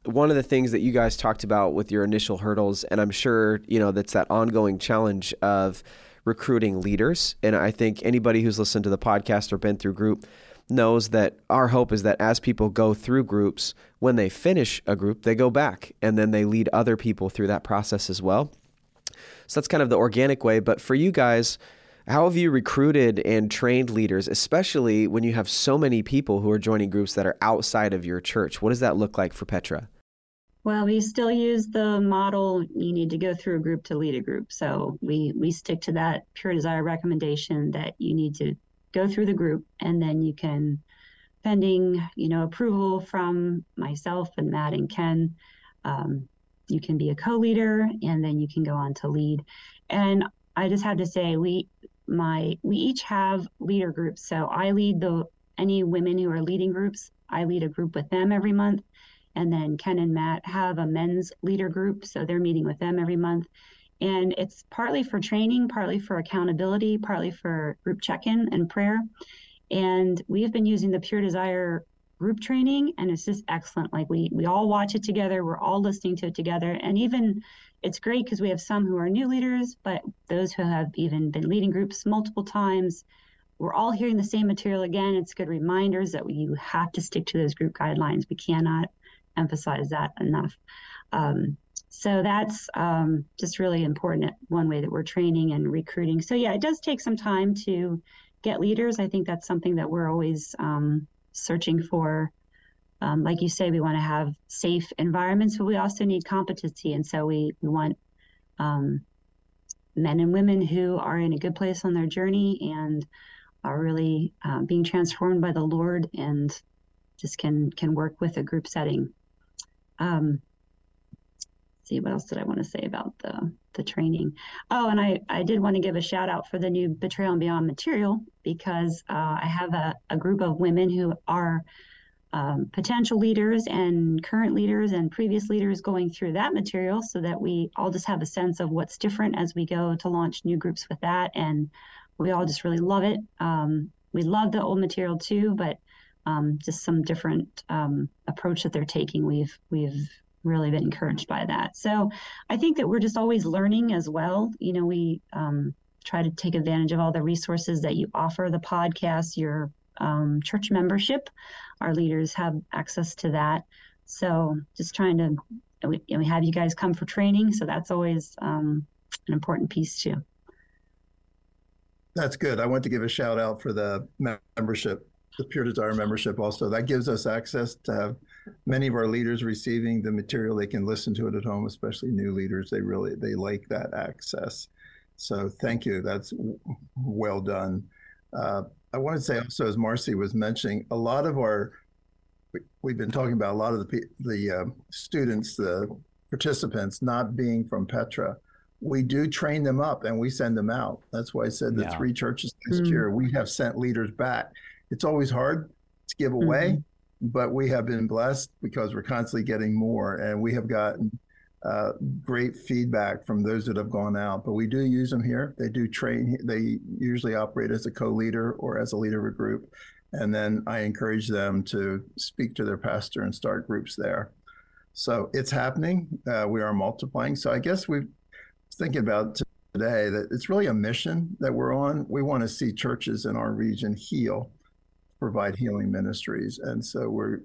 one of the things that you guys talked about with your initial hurdles, and I'm sure you know that's that ongoing challenge of recruiting leaders. And I think anybody who's listened to the podcast or been through group knows that our hope is that as people go through groups, when they finish a group, they go back and then they lead other people through that process as well. So that's kind of the organic way. But for you guys, how have you recruited and trained leaders, especially when you have so many people who are joining groups that are outside of your church? What does that look like for Petra?
Well, we still use the model you need to go through a group to lead a group. So we we stick to that pure desire recommendation that you need to go through the group and then you can pending, you know, approval from myself and Matt and Ken, um, you can be a co-leader and then you can go on to lead. And I just have to say we my we each have leader groups. So I lead the any women who are leading groups. I lead a group with them every month, and then Ken and Matt have a men's leader group. So they're meeting with them every month, and it's partly for training, partly for accountability, partly for group check-in and prayer. And we have been using the Pure Desire group training, and it's just excellent. Like we we all watch it together. We're all listening to it together, and even it's great because we have some who are new leaders, but those who have even been leading groups multiple times, we're all hearing the same material again. It's good reminders that you have to stick to those group guidelines. We cannot emphasize that enough. Um, so that's um, just really important. One way that we're training and recruiting. So yeah, it does take some time to get leaders. I think that's something that we're always um, searching for um, like you say, we want to have safe environments, but we also need competency. And so we, we want um, men and women who are in a good place on their journey and are really uh, being transformed by the Lord and just can can work with a group setting. Um, see what else did I want to say about the the training? Oh, and I I did want to give a shout out for the new Betrayal and Beyond material because uh, I have a, a group of women who are um, potential leaders and current leaders and previous leaders going through that material so that we all just have a sense of what's different as we go to launch new groups with that. And we all just really love it. Um, we love the old material too but um, just some different um, approach that they're taking. We've we've really been encouraged by that so i think that we're just always learning as well you know we um, try to take advantage of all the resources that you offer the podcast your um, church membership. Our leaders have access to that. So just trying to, we, we have you guys come for training. So that's always um, an important piece too.
That's good. I want to give a shout out for the membership, the Pure Desire membership also. That gives us access to have many of our leaders receiving the material. They can listen to it at home, especially new leaders. They really, they like that access. So thank you. That's well done. Uh, I want to say also, as Marcy was mentioning, a lot of our we've been talking about a lot of the the uh, students, the participants, not being from Petra. We do train them up and we send them out. That's why I said the yeah. three churches this mm. year we have sent leaders back. It's always hard to give away, mm-hmm. But we have been blessed because we're constantly getting more, and we have gotten uh, great feedback from those that have gone out. But we do use them here. They do train. They usually operate as a co-leader or as a leader of a group, and then I encourage them to speak to their pastor and start groups there. So it's happening. Uh, we are multiplying. So I guess we're thinking about today that it's really a mission that we're on. We want to see churches in our region heal provide healing ministries. And so we're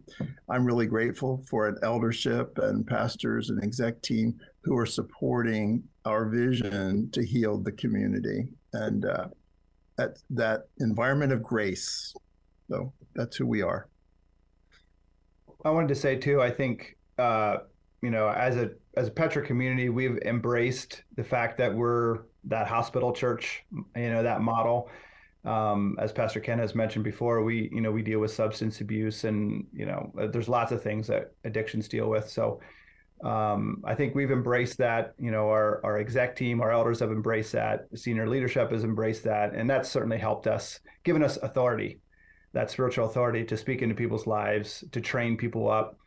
I'm really grateful for an eldership and pastors and exec team who are supporting our vision to heal the community and uh, that that environment of grace. So that's who we are.
I wanted to say too. I think uh, you know, as a as a Petra community, we've embraced the fact that we're that hospital church. You know, that model um, as Pastor Ken has mentioned before, we you know we deal with substance abuse, and you know uh, there's lots of things that addictions deal with. So um, I think we've embraced that. You know, our our exec team, our elders have embraced that. Senior leadership has embraced that, and that's certainly helped us, given us authority, that spiritual authority to speak into people's lives, to train people up,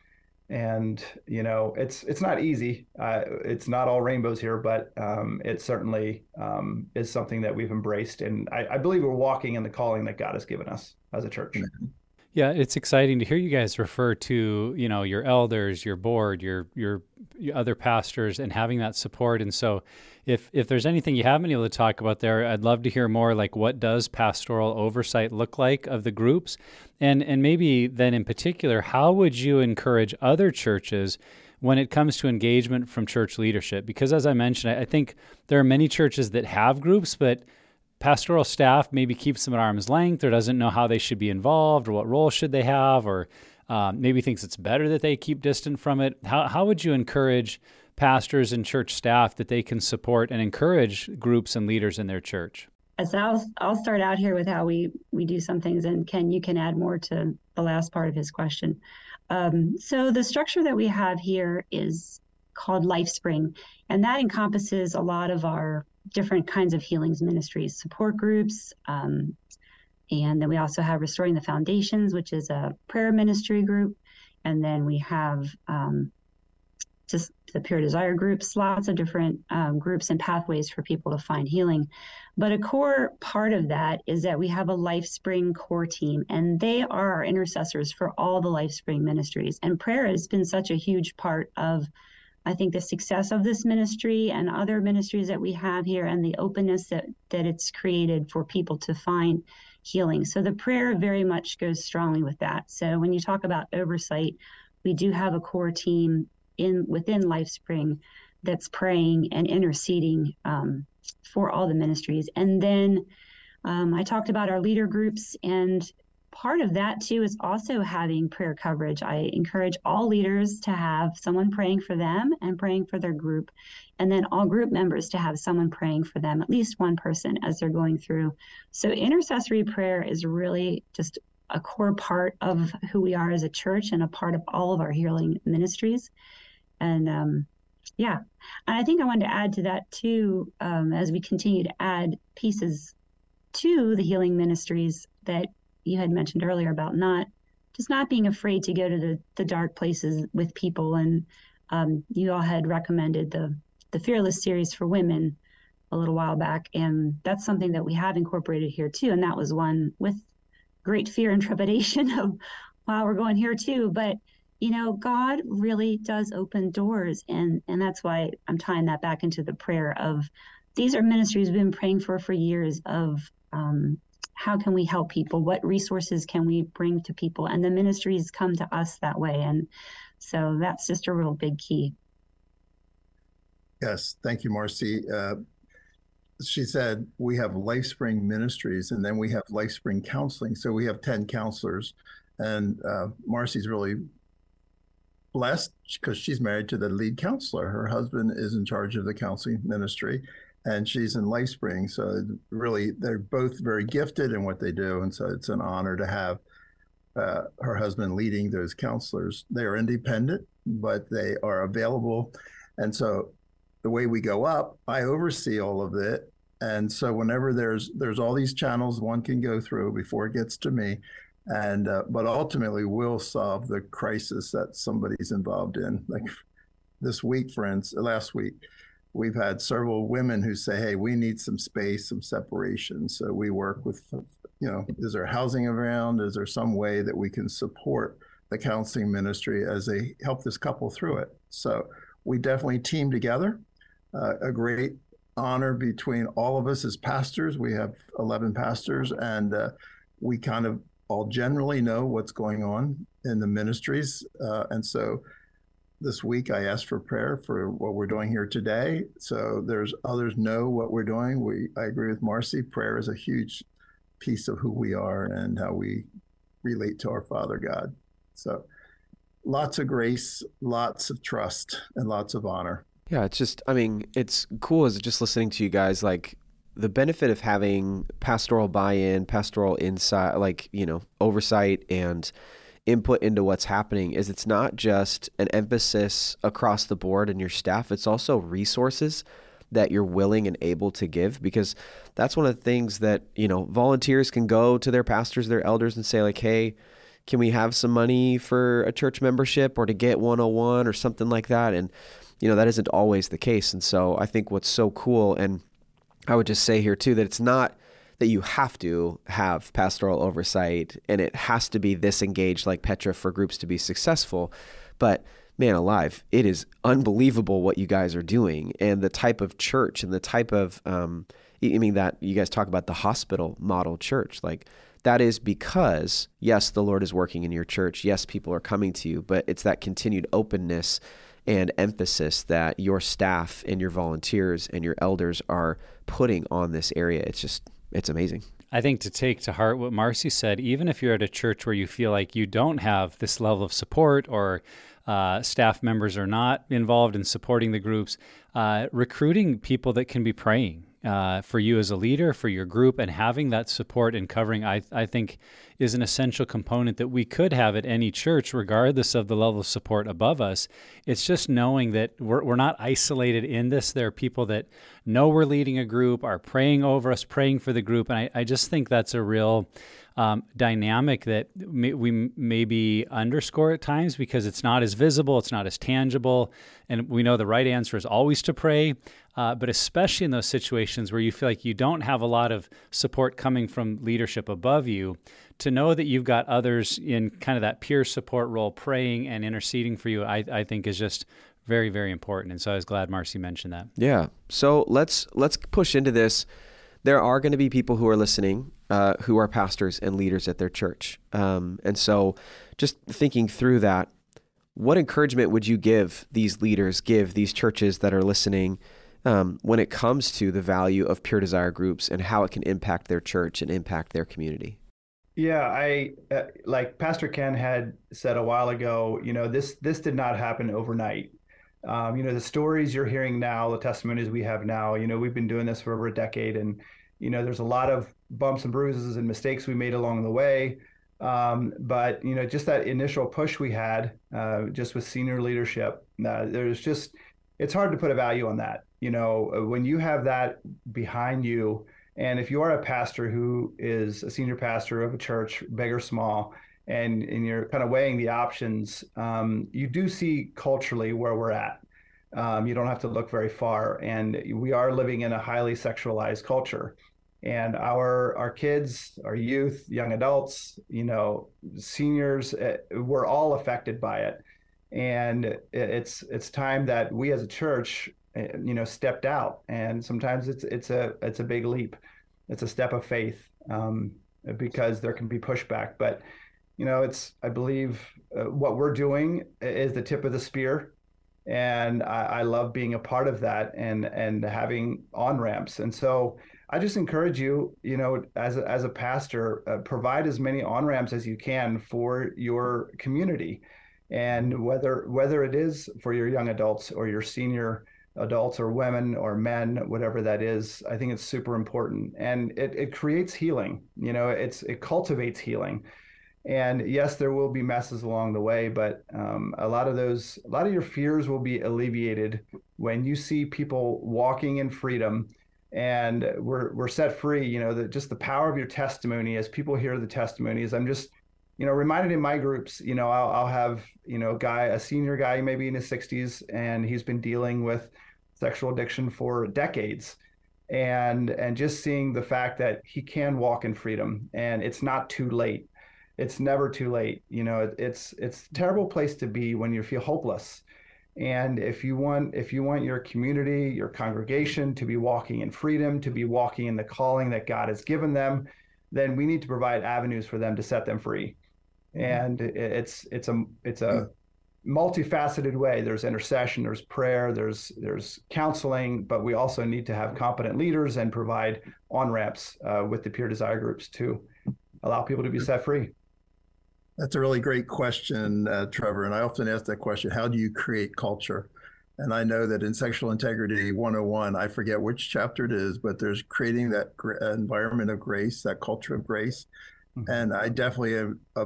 and you know it's it's not easy. Uh, it's not all rainbows here but um, it certainly um, is something that we've embraced. And I, I, believe we're walking in the calling that god has given us as a church.
Yeah it's exciting to hear you guys refer to you know your elders your board your, your other pastors and having that support and so if if there's anything you haven't been able to talk about there, I'd love to hear more. Like, what does pastoral oversight look like of the groups, and and maybe then in particular, how would you encourage other churches? when it comes to engagement from church leadership. Because as I mentioned, I think there are many churches that have groups, but pastoral staff maybe keeps them at arm's length or doesn't know how they should be involved or what role should they have or um, maybe thinks it's better that they keep distant from it. How, how would you encourage pastors and church staff that they can support and encourage groups and leaders in their church?
So I'll, I'll start out here with how we, we do some things, and Ken, you can add more to the last part of his question. Um, so the structure that we have here is called LifeSpring, and that encompasses a lot of our different kinds of healings ministries, support groups, um, and then we also have Restoring the Foundations, which is a prayer ministry group, and then we have um, just the Pure Desire groups, lots of different um, groups and pathways for people to find healing. But a core part of that is that we have a LifeSpring core team, and they are our intercessors for all the LifeSpring ministries. And prayer has been such a huge part of, I think, the success of this ministry and other ministries that we have here, and the openness that that it's created for people to find healing. So the prayer very much goes strongly with that. So when you talk about oversight, we do have a core team in within LifeSpring that's praying and interceding um, for all the ministries. And then um, I talked about our leader groups, and part of that too is also having prayer coverage. I encourage all leaders to have someone praying for them and praying for their group, and then all group members to have someone praying for them, at least one person as they're going through. So, intercessory prayer is really just a core part of who we are as a church and a part of all of our healing ministries. And um, yeah, and I think I wanted to add to that too, um, as we continue to add pieces to the healing ministries that you had mentioned earlier about not just not being afraid to go to the, the dark places with people. And um, you all had recommended the the Fearless series for women a little while back, and that's something that we have incorporated here too. And that was one with great fear and trepidation of, wow, we're going here too. But you know, God really does open doors, and and that's why I'm tying that back into the prayer of these are ministries we've been praying for for years of um, how can we help people? What resources can we bring to people? And the ministries come to us that way. And so that's just a real big key.
Yes. Thank you marcy. Uh, she said we have lifespring ministries and then we have lifespring counseling. So we have 10 counselors. And uh, marcy's really blessed because she's married to the lead counselor. Her husband is in charge of the counseling ministry and she's in Life Lifespring. So really, they're both very gifted in what they do, and so it's an honor to have uh, her husband leading those counselors. They are independent, but they are available, and so the way we go up, I oversee all of it. And so whenever there's there's all these channels one can go through before it gets to me, and uh, but ultimately we'll solve the crisis that somebody's involved in. Like this week, friends, last week, we've had several women who say, "Hey, we need some space, some separation." So we work with, you know, is there housing around? Is there some way that we can support the counseling ministry as they help this couple through it? So we definitely team together. Uh, a great honor between all of us as pastors. We have 11 pastors, and uh, we kind of all generally know what's going on in the ministries, uh, and so this week I asked for prayer for what we're doing here today. So there's others know what we're doing. We I agree with Marcy. Prayer is a huge piece of who we are and how we relate to our Father God. So lots of grace, lots of trust, and lots of honor.
Yeah, it's just I mean, it's cool as just listening to you guys like the benefit of having pastoral buy-in, pastoral insight, like, you know, oversight and input into what's happening is it's not just an emphasis across the board in your staff, it's also resources that you're willing and able to give because that's one of the things that, you know, volunteers can go to their pastors, their elders and say like, "Hey, can we have some money for a church membership or to get 101 or something like that?" And you know, that isn't always the case. And so I think what's so cool and I would just say here too that it's not that you have to have pastoral oversight and it has to be this engaged like Petra for groups to be successful. But man alive, it is unbelievable what you guys are doing and the type of church and the type of, um, I mean, that you guys talk about the hospital model church. Like, that is because, yes, the Lord is working in your church. Yes, people are coming to you, but it's that continued openness and emphasis that your staff and your volunteers and your elders are putting on this area. It's just it's amazing.
I think to take to heart what Marcy said, even if you're at a church where you feel like you don't have this level of support or uh, staff members are not involved in supporting the groups, uh, recruiting people that can be praying uh, for you as a leader, for your group, and having that support and covering, I, I think, is an essential component that we could have at any church, regardless of the level of support above us. It's just knowing that we're, we're not isolated in this. There are people that know we're leading a group, are praying over us, praying for the group. And I, I just think that's a real um, dynamic that may, we maybe underscore at times because it's not as visible, it's not as tangible. And we know the right answer is always to pray, uh, but especially in those situations where you feel like you don't have a lot of support coming from leadership above you, to know that you've got others in kind of that peer support role praying and interceding for you, I, I think is just very very important. And so i was glad marcy mentioned that.
Yeah. So let's let's push into this. There are going to be people who are listening uh, who are pastors and leaders at their church. Um, and so, just thinking through that, what encouragement would you give these leaders, give these churches that are listening um, when it comes to the value of pure desire groups and how it can impact their church and impact their community?
Yeah, I uh, like Pastor Ken had said a while ago. You know, this this did not happen overnight. Um, you know, the stories you're hearing now, the testimonies we have now. You know, we've been doing this for over a decade, and you know, there's a lot of bumps and bruises and mistakes we made along the way. Um, but you know, just that initial push we had, uh, just with senior leadership, uh, there's just it's hard to put a value on that. You know, when you have that behind you and if you are a pastor who is a senior pastor of a church, big or small, and, and you're kind of weighing the options, um, you do see culturally where we're at. Um, you don't have to look very far. And we are living in a highly sexualized culture. And our our kids, our youth, young adults, you know, seniors, uh, we're all affected by it. And it's it's time that we as a church you know stepped out. And sometimes it's it's a it's a big leap. It's a step of faith um, because there can be pushback. But you know it's i believe uh, what we're doing is the tip of the spear. And I, I love being a part of that and and having on ramps. And so i just encourage you you know as a, as a pastor uh, provide as many on ramps as you can for your community. And whether whether it is for your young adults or your senior adults or women or men, whatever that is, I think it's super important. And it, it creates healing. You know, it's it cultivates healing. And yes, there will be messes along the way, but um, a lot of those, a lot of your fears will be alleviated when you see people walking in freedom and we're we're set free. You know, that just the power of your testimony as people hear the testimonies. I'm just you know, reminded in my groups, you know, I'll, I'll have, you know, guy, a senior guy, maybe in his 60s, and he's been dealing with sexual addiction for decades. And and just seeing the fact that he can walk in freedom and it's not too late. It's never too late. You know, it, it's it's a terrible place to be when you feel hopeless. And if you want if you want your community, your congregation to be walking in freedom, to be walking in the calling that God has given them, then we need to provide avenues for them to set them free and it's it's a it's a multifaceted way. There's intercession there's prayer there's there's counseling but we also need to have competent leaders and provide on ramps uh, with the pure desire groups to allow people to be set free.
That's a really great question uh, trevor and i often ask that question how do you create culture? And i know that in sexual integrity 101 i forget which chapter it is but there's creating that environment of grace that culture of grace. Mm-hmm. and i definitely am a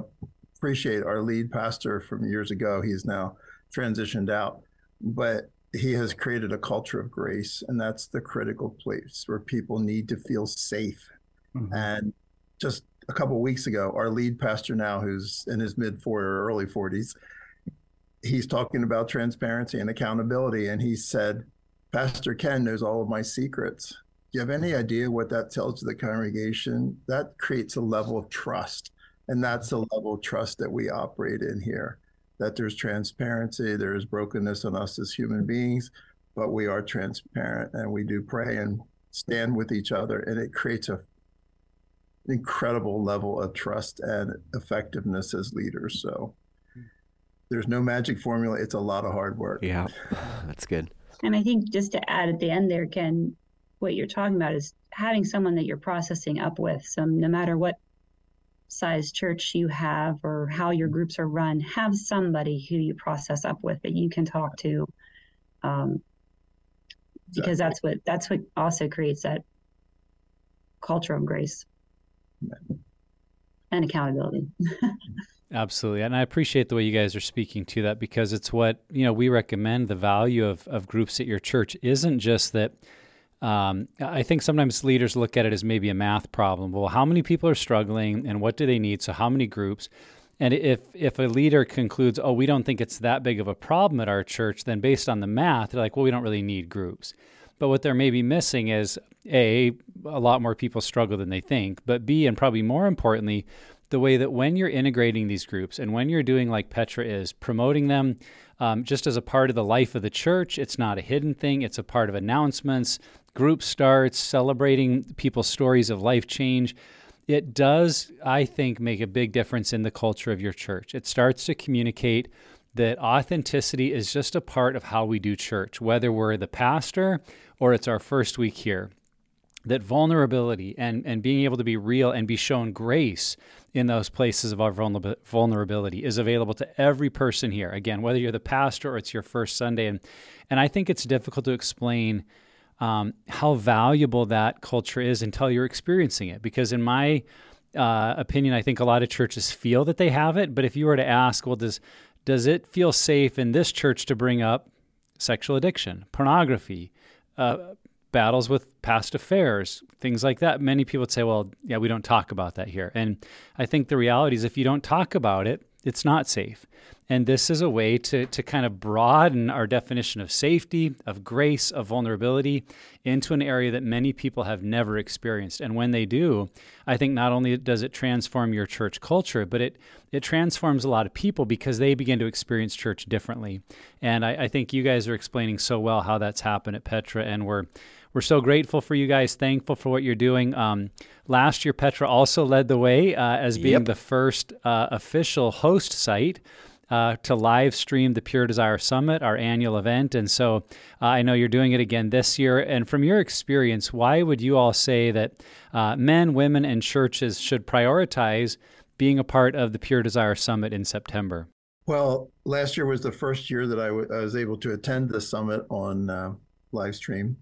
appreciate our lead pastor from years ago. He's now transitioned out, but he has created a culture of grace, and that's the critical place where people need to feel safe. Mm-hmm. And just a couple weeks ago, our lead pastor now, who's in his mid 40s or early 40s, he's talking about transparency and accountability, and he said, "Pastor Ken knows all of my secrets." Do you have any idea what that tells the congregation? That creates a level of trust and that's the level of trust that we operate in here that there's transparency, there is brokenness on us as human beings, but we are transparent and we do pray and stand with each other. And it creates a incredible level of trust and effectiveness as leaders. So there's no magic formula. It's a lot of hard work.
Yeah, that's good.
And I think just to add at the end there, Ken, what you're talking about is having someone that you're processing up with. So no matter what size church you have or how your groups are run, have somebody who you process up with that you can talk to. Um, because that's what that's what also creates that culture of grace and accountability.
Absolutely. And I appreciate the way you guys are speaking to that because it's what, you know, we recommend the value of, of groups at your church isn't just that um, I think sometimes leaders look at it as maybe a math problem. Well, how many people are struggling and what do they need? So, how many groups? And if if a leader concludes, oh, we don't think it's that big of a problem at our church, then based on the math, they're like, well, we don't really need groups. But what they're maybe missing is A, a lot more people struggle than they think, but B, and probably more importantly, the way that when you're integrating these groups and when you're doing like Petra is, promoting them um, just as a part of the life of the church, it's not a hidden thing, it's a part of announcements, group starts, celebrating people's stories of life change, it does, I think, make a big difference in the culture of your church. It starts to communicate that authenticity is just a part of how we do church, whether we're the pastor or it's our first week here. That vulnerability and, and being able to be real and be shown grace in those places of our vulnerability is available to every person here. Again, whether you're the pastor or it's your first Sunday. And, and I think it's difficult to explain um, how valuable that culture is until you're experiencing it. Because, in my uh, opinion, I think a lot of churches feel that they have it. But if you were to ask, well, does does it feel safe in this church to bring up sexual addiction, pornography, uh, battles with past affairs, things like that? Many people would say, well, yeah, we don't talk about that here. And I think the reality is, if you don't talk about it, it's not safe. And this is a way to, to kind of broaden our definition of safety, of grace, of vulnerability into an area that many people have never experienced. And when they do, I think not only does it transform your church culture, but it, it transforms a lot of people because they begin to experience church differently. And I, I think you guys are explaining so well how that's happened at Petra, and we're we're so grateful for you guys, thankful for what you're doing. Um, last year, Petra also led the way uh, as being yep. the first uh, official host site uh, to live stream the Pure Desire Summit, our annual event. And so uh, I know you're doing it again this year. And from your experience, why would you all say that uh, men, women, and churches should prioritize being a part of the Pure Desire Summit in September?
Well, last year was the first year that I, w- I was able to attend the summit on uh, live stream.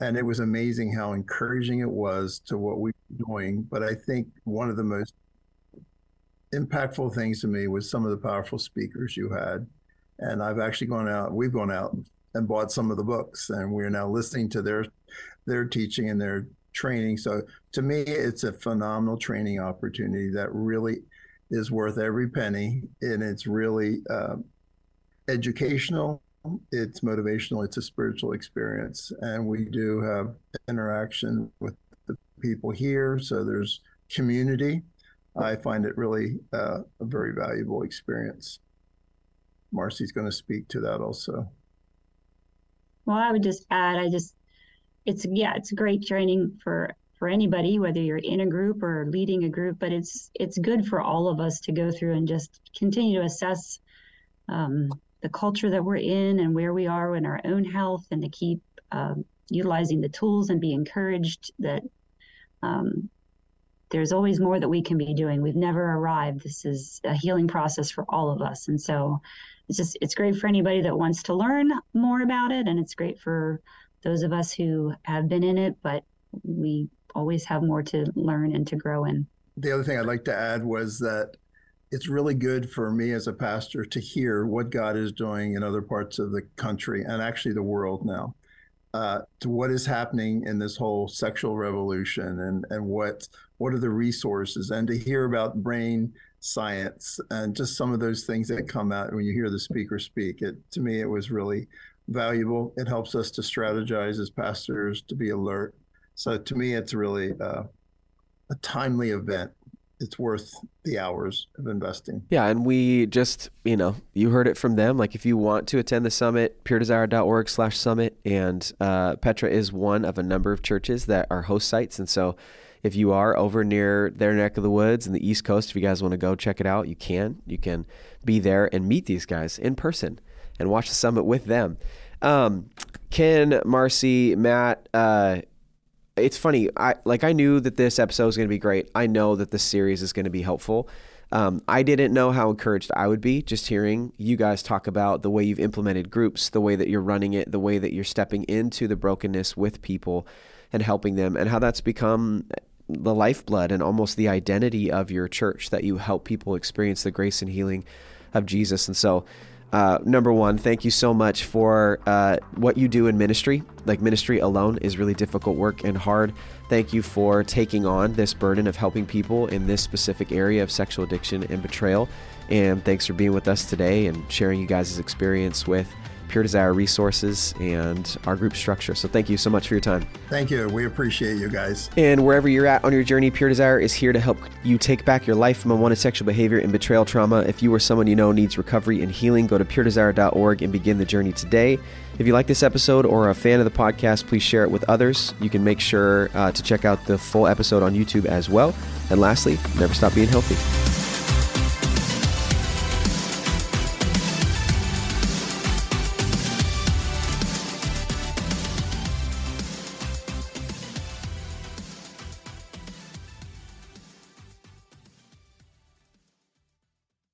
And it was amazing how encouraging it was to what we were doing. But I think one of the most impactful things to me was some of the powerful speakers you had. And I've actually gone out, we've gone out and bought some of the books and we're now listening to their their teaching and their training. So to me, it's a phenomenal training opportunity that really is worth every penny. And it's really uh, educational, it's motivational, it's a spiritual experience. And we do have interaction with the people here. So there's community I find it really uh, a very valuable experience. Marcy's going to speak to that also.
Well, I would just add, I just, it's yeah, it's great training for for anybody, whether you're in a group or leading a group, but it's it's good for all of us to go through and just continue to assess um, the culture that we're in and where we are in our own health, and to keep um, utilizing the tools and be encouraged that um, there's always more that we can be doing. We've never arrived. This is a healing process for all of us. And so it's just, it's great for anybody that wants to learn more about it. And it's great for those of us who have been in it, but we always have more to learn and to grow in.
The other thing I'd like to add was that it's really good for me as a pastor to hear what God is doing in other parts of the country and actually the world now. Uh, to what is happening in this whole sexual revolution and, and what what are the resources and to hear about brain science and just some of those things that come out when you hear the speaker speak. It to me it was really valuable. It helps us to strategize as pastors to be alert. So to me it's really uh, a timely event it's worth the hours of investing.
Yeah, and we just, you know, you heard it from them. Like if you want to attend the summit, puredesire.org slash summit. And uh, Petra is one of a number of churches that are host sites. And so if you are over near their neck of the woods in the East Coast, if you guys want to go check it out, you can. You can be there and meet these guys in person and watch the summit with them. Um, Ken, Marcy, Matt, uh, it's funny. I like I knew that this episode was going to be great. I know that this series is going to be helpful. Um, I didn't know how encouraged I would be just hearing you guys talk about the way you've implemented groups, the way that you're running it, the way that you're stepping into the brokenness with people and helping them, and how that's become the lifeblood and almost the identity of your church that you help people experience the grace and healing of Jesus. And so, uh, number one, thank you so much for uh, what you do in ministry. Like, ministry alone is really difficult work and hard. Thank you for taking on this burden of helping people in this specific area of sexual addiction and betrayal. And thanks for being with us today and sharing you guys' experience with Pure Desire resources and our group structure. So thank you so much for your time.
Thank you. We appreciate you guys.
And wherever you're at on your journey, Pure Desire is here to help you take back your life from unwanted sexual behavior and betrayal trauma. If you or someone you know needs recovery and healing, go to puredesire.org and begin the journey today. If you like this episode or are a fan of the podcast, please share it with others. You can make sure uh, to check out the full episode on YouTube as well. And lastly, never stop being healthy.